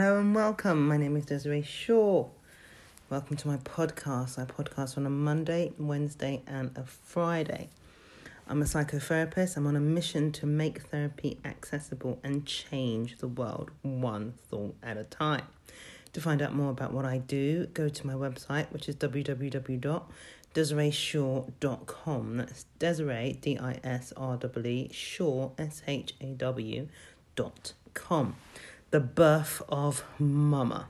Hello and welcome. My name is Desiree Shaw. Welcome to my podcast. I podcast on a Monday, Wednesday, and a Friday. I'm a psychotherapist. I'm on a mission to make therapy accessible and change the world one thought at a time. To find out more about what I do, go to my website, which is www.desireeshaw.com. That's Desiree, D I S R E E, Shaw, S H A W, dot com. The birth of Mama.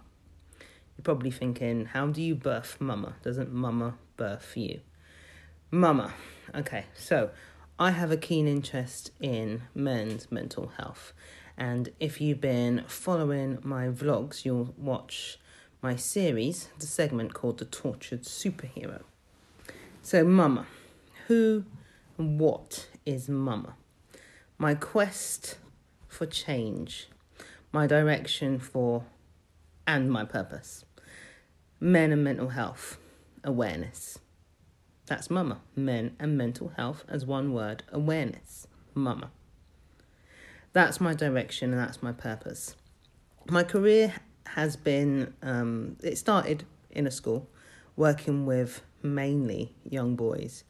You're probably thinking, how do you birth Mama? Doesn't Mama birth you? Mama. Okay, so I have a keen interest in men's mental health. And if you've been following my vlogs, you'll watch my series, the segment called The Tortured Superhero. So, Mama. Who and what is Mama? My quest for change, my direction for, and my purpose. Men and mental health awareness. That's Mama. Men and mental health as one word awareness. Mama. That's my direction and that's my purpose. My career has been, um, it started in a school working with mainly young boys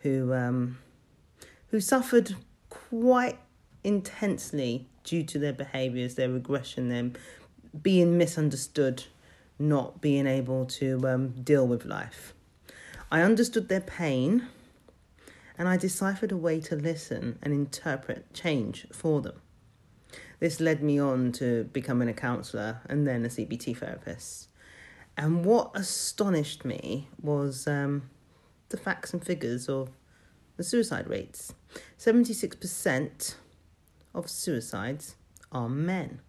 who, um, who suffered quite intensely due to their behaviors, their aggression, them being misunderstood, not being able to um, deal with life. I understood their pain and I deciphered a way to listen and interpret change for them. This led me on to becoming a counsellor and then a CBT therapist. And what astonished me was um, the facts and figures of the suicide rates. 76% of suicides are men.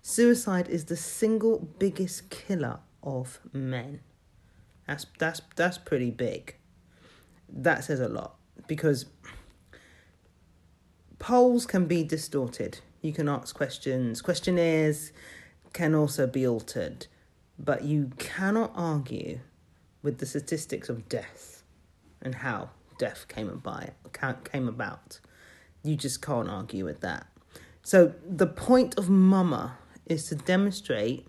Suicide is the single biggest killer of men. That's that's that's pretty big. That says a lot because polls can be distorted. You can ask questions. Questionnaires can also be altered, but you cannot argue with the statistics of death and how death came about. Came about. You just can't argue with that. So the point of Mama is to demonstrate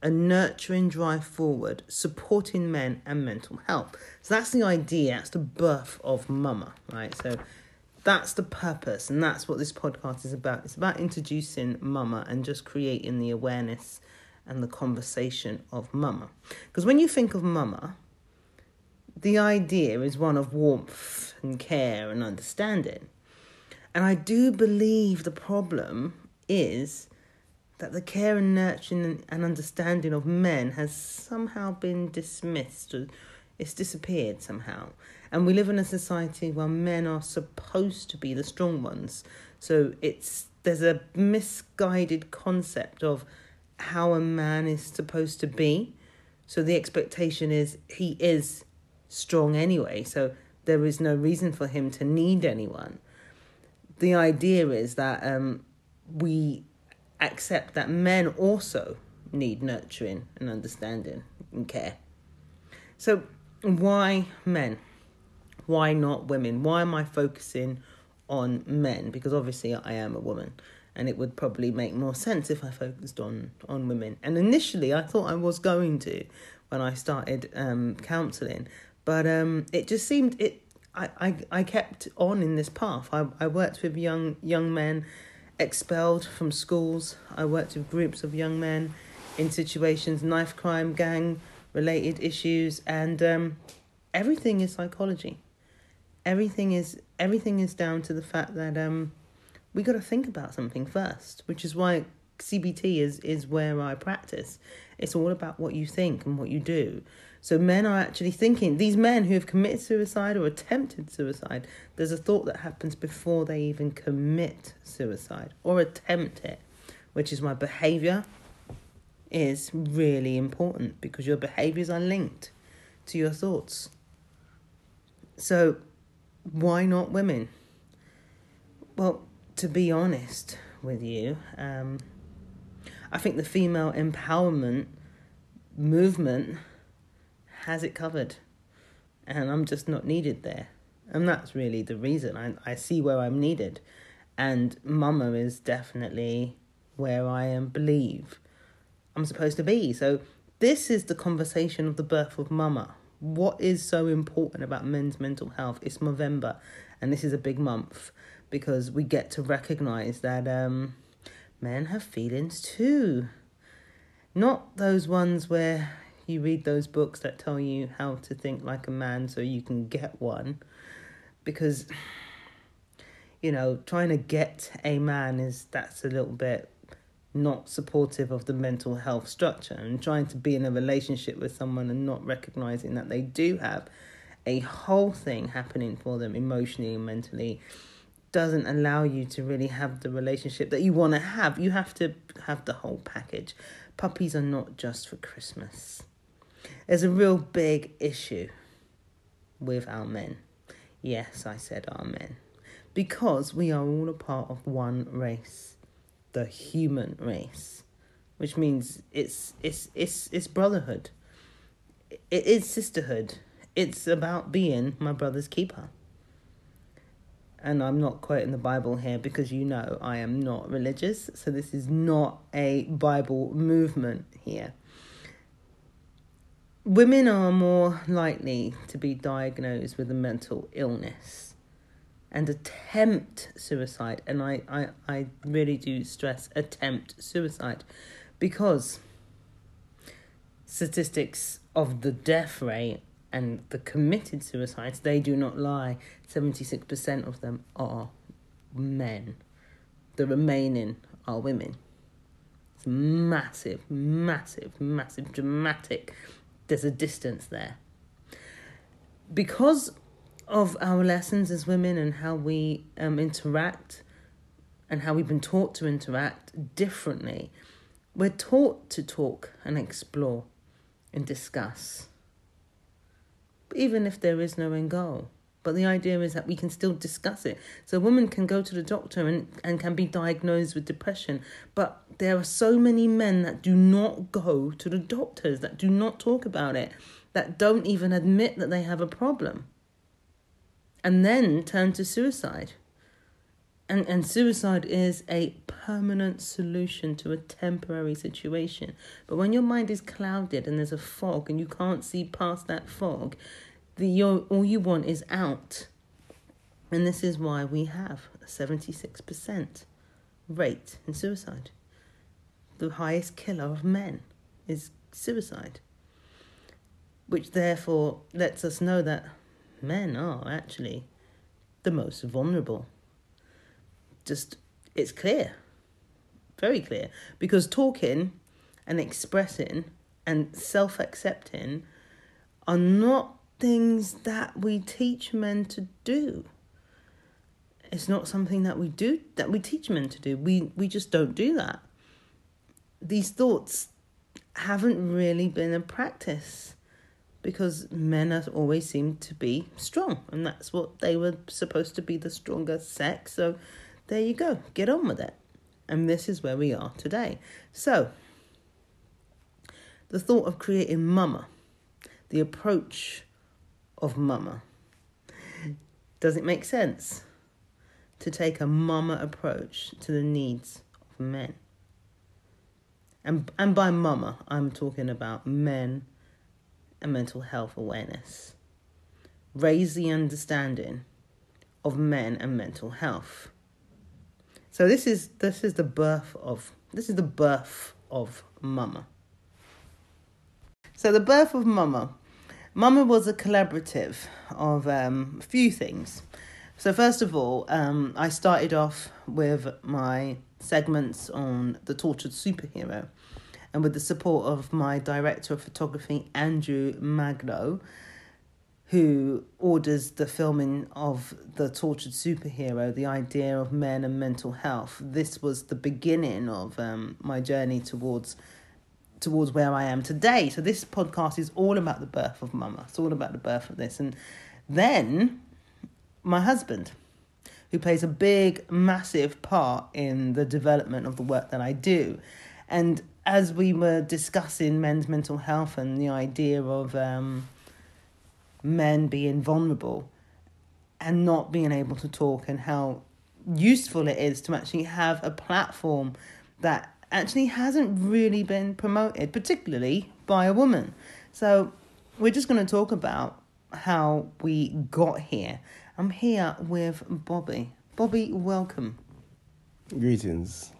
a nurturing drive forward, supporting men and mental health. So that's the idea, that's the birth of Mama, right? So that's the purpose, and that's what this podcast is about. It's about introducing Mama and just creating the awareness and the conversation of Mama. Because when you think of Mama, the idea is one of warmth and care and understanding. And I do believe the problem is that the care and nurturing and understanding of men has somehow been dismissed or it's disappeared somehow. And we live in a society where men are supposed to be the strong ones. So it's there's a misguided concept of how a man is supposed to be. So the expectation is he is strong anyway, so there is no reason for him to need anyone. The idea is that um, we accept that men also need nurturing and understanding and care. So, why men? Why not women? Why am I focusing on men? Because obviously, I am a woman, and it would probably make more sense if I focused on on women. And initially, I thought I was going to when I started um, counselling, but um, it just seemed it. I, I, I kept on in this path. I, I worked with young young men expelled from schools. I worked with groups of young men in situations, knife crime, gang related issues, and um, everything is psychology. Everything is everything is down to the fact that um, we got to think about something first, which is why CBT is is where I practice. It's all about what you think and what you do. So men are actually thinking, these men who have committed suicide or attempted suicide, there's a thought that happens before they even commit suicide or attempt it, which is why behavior is really important because your behaviors are linked to your thoughts. So why not women? Well, to be honest with you, um, I think the female empowerment movement has it covered. And I'm just not needed there. And that's really the reason. I, I see where I'm needed. And Mama is definitely where I am believe I'm supposed to be. So this is the conversation of the birth of mama. What is so important about men's mental health? It's November, and this is a big month because we get to recognize that um, men have feelings too. Not those ones where you read those books that tell you how to think like a man so you can get one. Because, you know, trying to get a man is that's a little bit not supportive of the mental health structure and trying to be in a relationship with someone and not recognizing that they do have a whole thing happening for them emotionally and mentally doesn't allow you to really have the relationship that you want to have. You have to have the whole package. Puppies are not just for Christmas. There's a real big issue with our men. Yes, I said our men. Because we are all a part of one race, the human race, which means it's it's it's it's brotherhood. It is sisterhood. It's about being my brother's keeper and I'm not quoting the Bible here because you know I am not religious, so this is not a Bible movement here. Women are more likely to be diagnosed with a mental illness and attempt suicide, and I, I, I really do stress attempt suicide because statistics of the death rate and the committed suicides, they do not lie. 76% of them are men. The remaining are women. It's massive, massive, massive, dramatic. There's a distance there. Because of our lessons as women and how we um, interact and how we've been taught to interact differently, we're taught to talk and explore and discuss even if there is no end goal. But the idea is that we can still discuss it. So a woman can go to the doctor and, and can be diagnosed with depression. But there are so many men that do not go to the doctors, that do not talk about it, that don't even admit that they have a problem. And then turn to suicide. And, and suicide is a permanent solution to a temporary situation. But when your mind is clouded and there's a fog and you can't see past that fog, the your, all you want is out. And this is why we have a 76% rate in suicide. The highest killer of men is suicide. Which therefore lets us know that men are actually the most vulnerable just it's clear very clear because talking and expressing and self-accepting are not things that we teach men to do. It's not something that we do that we teach men to do. We we just don't do that. These thoughts haven't really been a practice because men have always seemed to be strong and that's what they were supposed to be the stronger sex. So there you go, get on with it. And this is where we are today. So, the thought of creating mama, the approach of mama, does it make sense to take a mama approach to the needs of men? And, and by mama, I'm talking about men and mental health awareness. Raise the understanding of men and mental health so this is this is the birth of this is the birth of Mama. So the birth of Mama. Mama was a collaborative of um, a few things. So first of all, um, I started off with my segments on the tortured superhero, and with the support of my director of photography, Andrew Magno, who orders the filming of the tortured superhero, the idea of men and mental health. This was the beginning of um, my journey towards towards where I am today. So this podcast is all about the birth of Mama. It's all about the birth of this, and then my husband, who plays a big, massive part in the development of the work that I do, and as we were discussing men's mental health and the idea of um, men being vulnerable and not being able to talk and how useful it is to actually have a platform that actually hasn't really been promoted, particularly by a woman. So we're just going to talk about how we got here. I'm here with Bobby. Bobby, welcome. Greetings.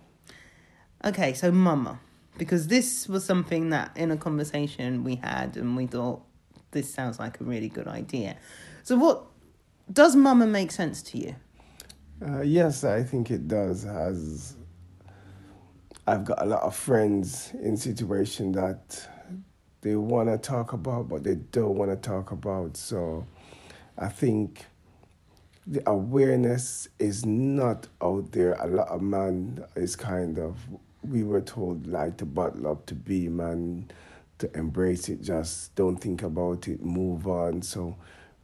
Okay, so mama, because this was something that in a conversation we had and we thought this sounds like a really good idea. So what does mama make sense to you? Uh, yes, I think it does. As I've got a lot of friends in situation that they want to talk about, but they don't want to talk about. So I think the awareness is not out there. A lot of man is kind of we were told like to bottle up, to be man, to embrace it. Just don't think about it. Move on. So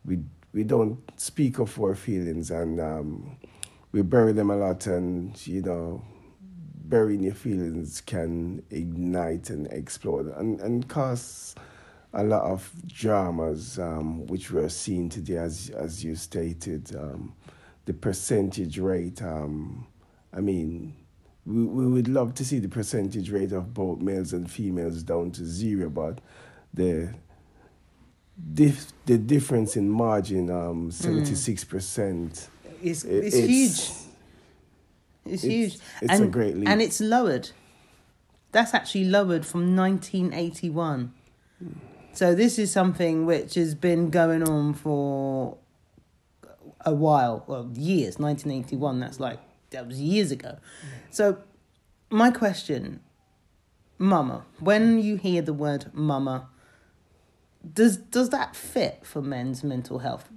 we we don't speak of our feelings and um, we bury them a lot. And you know, burying your feelings can ignite and explode and and cause a lot of dramas, um, which we're seeing today, as as you stated, um, the percentage rate. Um, I mean, we we would love to see the percentage rate of both males and females down to zero, but the dif- the difference in margin, um, seventy six percent, It's, it's, huge. It's, huge. it's and, a great leap. And it's lowered. That's actually lowered from 1981. So this is something which has been going on for a while, well, years. 1981. That's like that was years ago. Mm. So my question, mama, when you hear the word mama, does does that fit for men's mental health?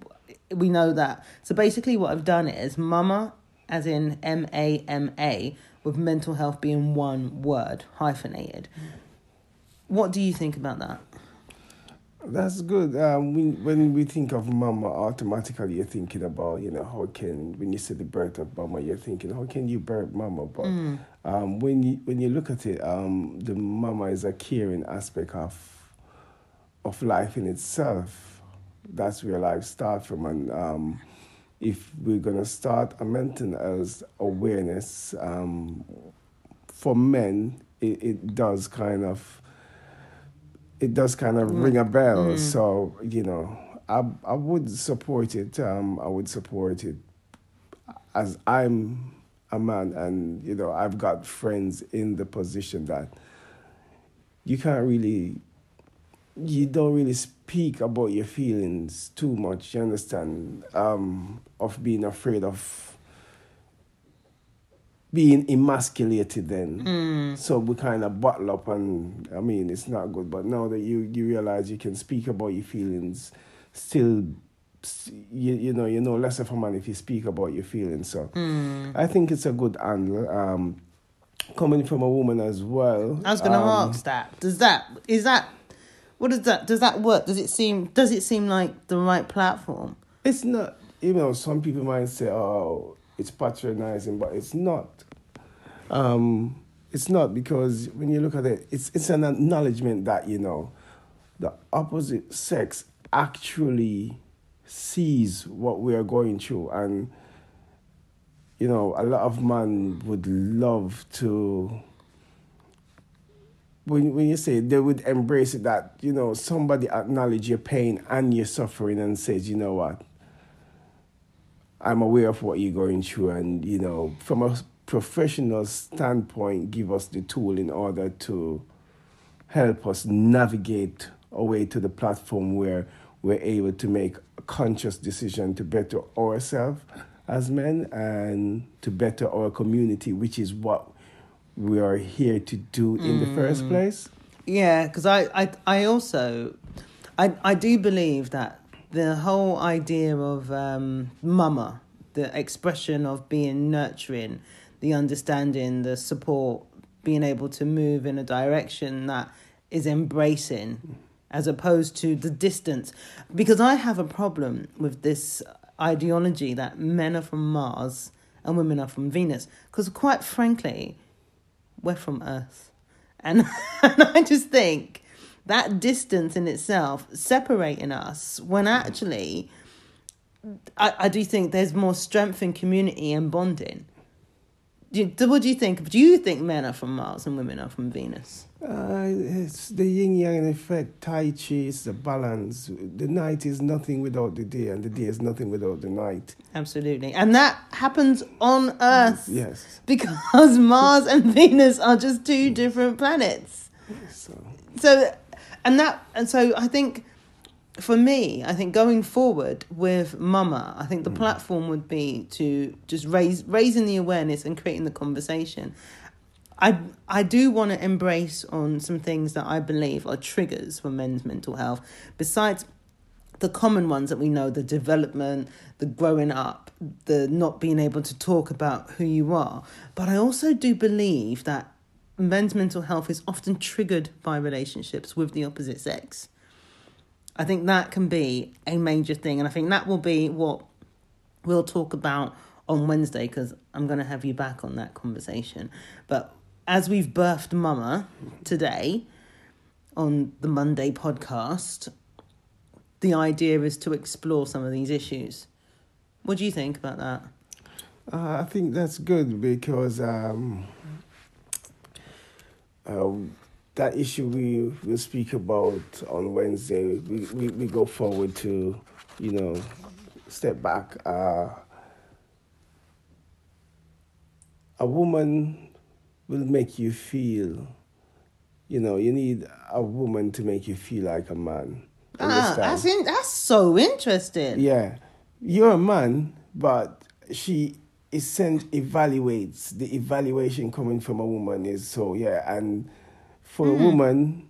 We know that. So basically, what I've done is mama, as in M A M A, with mental health being one word hyphenated. What do you think about that? That's good. Um, when, when we think of mama, automatically you're thinking about, you know, how can, when you say the birth of mama, you're thinking, how can you birth mama? But um, when, you, when you look at it, um, the mama is a caring aspect of, of life in itself. That's where life starts from. And um, if we're going to start a health awareness, um, for men, it, it does kind of it does kind of ring a bell. So you know, I I would support it. Um, I would support it as I'm a man, and you know, I've got friends in the position that you can't really, you don't really speak about your feelings too much. You understand? Um, of being afraid of being emasculated then. So we kind of bottle up and I mean it's not good. But now that you, you realize you can speak about your feelings, still you, you know, you know less of a man if you speak about your feelings. So I think it's a good angle. Um coming from a woman as well. I was going to um, ask that. Does that is that what does that does that work? Does it seem does it seem like the right platform? It's not, you know, some people might say, oh, it's patronizing, but it's not. Um, it's not because when you look at it, it's, it's an acknowledgement that, you know, the opposite sex actually sees what we are going through. And, you know, a lot of men would love to when when you say they would embrace it that you know somebody acknowledge your pain and your suffering and says you know what? I'm aware of what you're going through and you know from a professional standpoint give us the tool in order to help us navigate our way to the platform where we're able to make a conscious decision to better ourselves as men and to better our community which is what we are here to do in the first place? Yeah, because I, I I also I I do believe that the whole idea of um, mama, the expression of being nurturing, the understanding, the support, being able to move in a direction that is embracing, as opposed to the distance, because I have a problem with this ideology that men are from Mars and women are from Venus, because quite frankly, we're from Earth. And, and I just think that distance in itself separating us when mm. actually I, I do think there's more strength in community and bonding. Do you, what do you think? Do you think men are from Mars and women are from Venus? Uh, it's the yin yang effect. Tai Chi is the balance. The night is nothing without the day, and the day is nothing without the night. Absolutely. And that happens on Earth. Yes. Because Mars and Venus are just two different planets. So, So, and that, and so I think for me, I think going forward with Mama, I think the hmm. platform would be to just raise raising the awareness and creating the conversation. I I do want to embrace on some things that I believe are triggers for men's mental health, besides the common ones that we know the development, the growing up, the not being able to talk about who you are. But I also do believe that men's mental health is often triggered by relationships with the opposite sex. I think that can be a major thing, and I think that will be what we'll talk about on Wednesday because I'm going to have you back on that conversation. But as we've birthed Mama today on the Monday podcast, the idea is to explore some of these issues. What do you think about that? uh, I think that's good because um, uh, that issue we will speak about on Wednesday. We, we, we go forward to, you know, step back. Uh, a woman will make you feel, you know, you need a woman to make you feel like a man. Ah, that's in, that's so interesting. Yeah, you're a man, but she is sent evaluates the evaluation coming from a woman is so yeah, and for a mm. woman,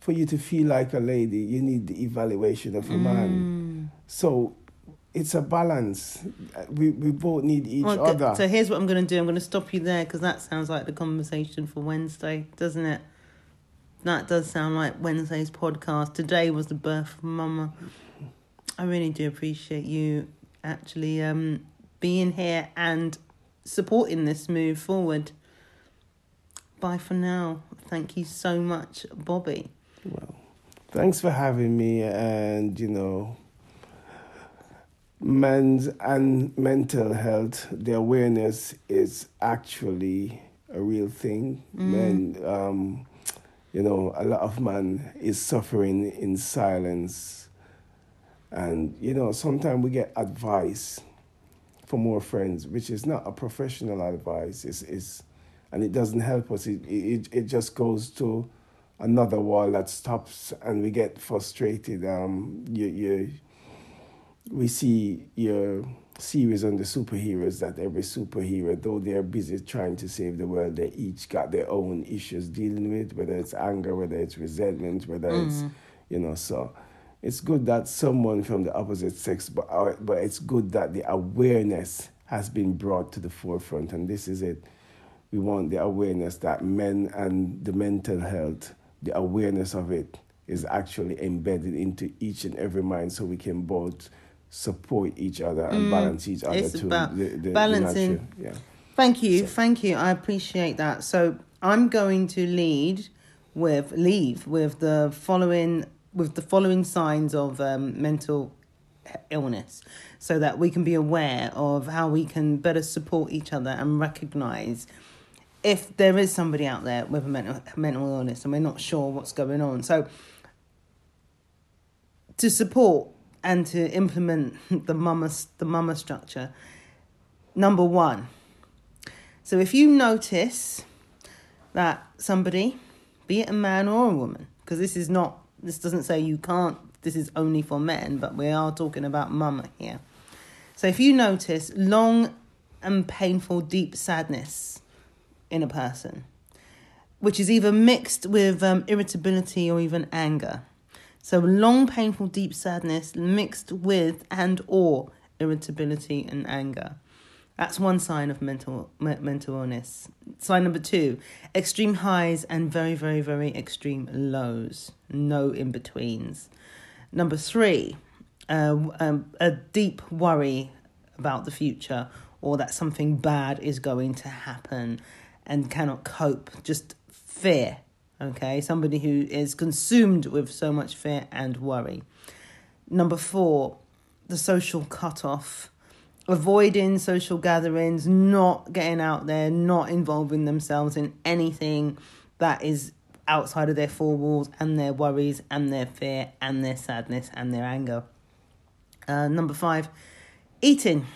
for you to feel like a lady, you need the evaluation of a man. Mm. So it's a balance. Uh, we we both need each Well, other. So here's what I'm going to do. I'm going to stop you there because that sounds like the conversation for Wednesday, doesn't it? That does sound like Wednesday's podcast. Today was the birth of Mama. I really do appreciate you actually um, being here and supporting this move forward. Bye for now. Thank you so much, Bobby. Well, thanks for having me, and you know, men's and mental health. The awareness is actually a real thing. Men, um, you know, a lot of man is suffering in silence, and you know, sometimes we get advice from more friends, which is not a professional advice. It's, it's and it doesn't help us. It, it it just goes to another wall that stops, and we get frustrated. Um, you you we see your series on the superheroes that every superhero, though they're busy trying to save the world, they each got their own issues dealing with, whether it's anger, whether it's resentment, whether it's you know. So it's good that someone from the opposite sex, but uh, but it's good that the awareness has been brought to the forefront, and this is it. We want the awareness that men and the mental health, the awareness of it is actually embedded into each and every mind so we can both support each other and balance each other It's to about the, the, balancing. yeah. Thank you, thank you. I appreciate that. So I'm going to lead with leave with the following with the following signs of um, mental illness, so that we can be aware of how we can better support each other and recognize if there is somebody out there with a mental mental illness and we're not sure what's going on. So to support and to implement the mama the mama structure, number one. So if you notice that somebody, be it a man or a woman, because this is not this doesn't say you can't. This is only for men, but we are talking about mama here. So if you notice long and painful, deep sadness in a person, which is either mixed with um, irritability or even anger. So long, painful, deep sadness mixed with and or irritability and anger. That's one sign of mental me- mental illness. Sign number two: extreme highs and very, very, very extreme lows. No in betweens. Number three: uh, um, a deep worry about the future or that something bad is going to happen and cannot cope. Just fear. Okay, somebody who is consumed with so much fear and worry. Number four, the social cutoff avoiding social gatherings, not getting out there, not involving themselves in anything that is outside of their four walls and their worries and their fear and their sadness and their anger. Uh, number five, eating.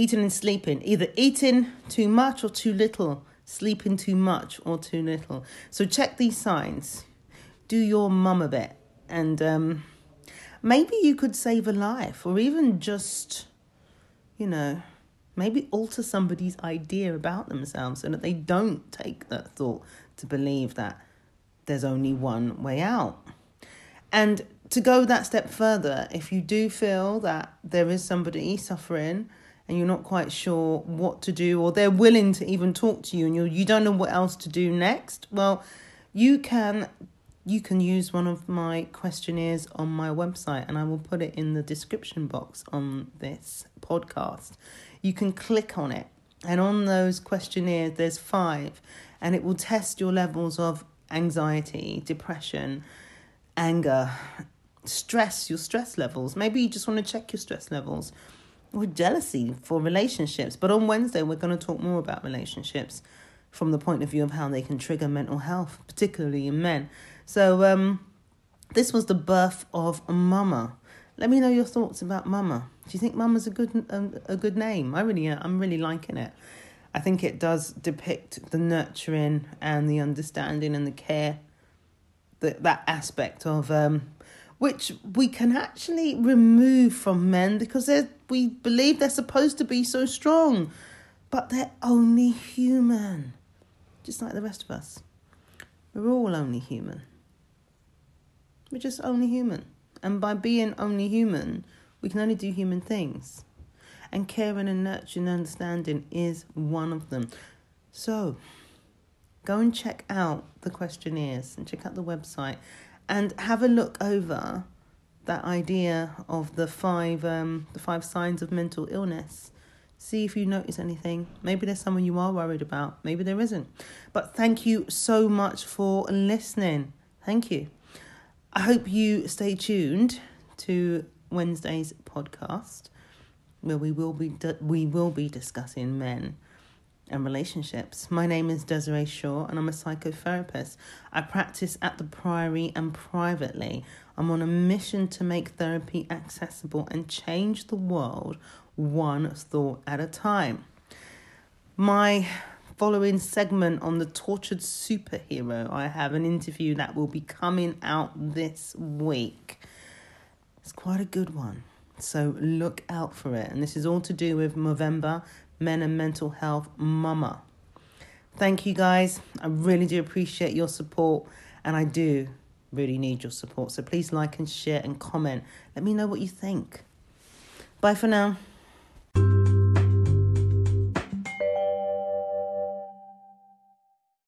Eating and sleeping. Either eating too much or too little, sleeping too much or too little. So check these signs. Do your mum a bit. And um, maybe you could save a life or even just, you know, maybe alter somebody's idea about themselves so that they don't take that thought to believe that there's only one way out. And to go that step further, if you do feel that there is somebody suffering and you're not quite sure what to do, or they're willing to even talk to you and you you don't know what else to do next, well, you can you can use one of my questionnaires on my website and I will put it in the description box on this podcast. You can click on it and on those questionnaires there's 5 and it will test your levels of anxiety, depression, anger, stress, your stress levels. Maybe you just want to check your stress levels or jealousy for relationships. But on Wednesday, we're going to talk more about relationships from the point of view of how they can trigger mental health, particularly in men. So, um, this was the birth of Mama. Let me know your thoughts about Mama. Do you think Mama's a good a, a good name? I really, I'm really liking it. I think it does depict the nurturing and the understanding and the care, that that aspect of um, which we can actually remove from men because we believe they're supposed to be so strong, but they're only human, just like the rest of us. We're all only human. We're just only human, and by being only human, we can only do human things and caring and nurturing and understanding is one of them. So, go and check out the questionnaires and check out the website and have a look over that idea of the five um, the five signs of mental illness. See if you notice anything. Maybe there's someone you are worried about. Maybe there isn't. But thank you so much for listening. Thank you. I hope you stay tuned to Wednesday's podcast where we will be we will be discussing men and relationships. My name is Desiree Shaw and I'm a psychotherapist. I practice at the Priory and privately. I'm on a mission to make therapy accessible and change the world one thought at a time. My following segment on the tortured superhero, I have an interview that will be coming out this week. It's quite a good one. So look out for it. And this is all to do with Movember, Men and Mental Health, Mama. Thank you guys. I really do appreciate your support. And I do really need your support. So please like and share and comment. Let me know what you think. Bye for now.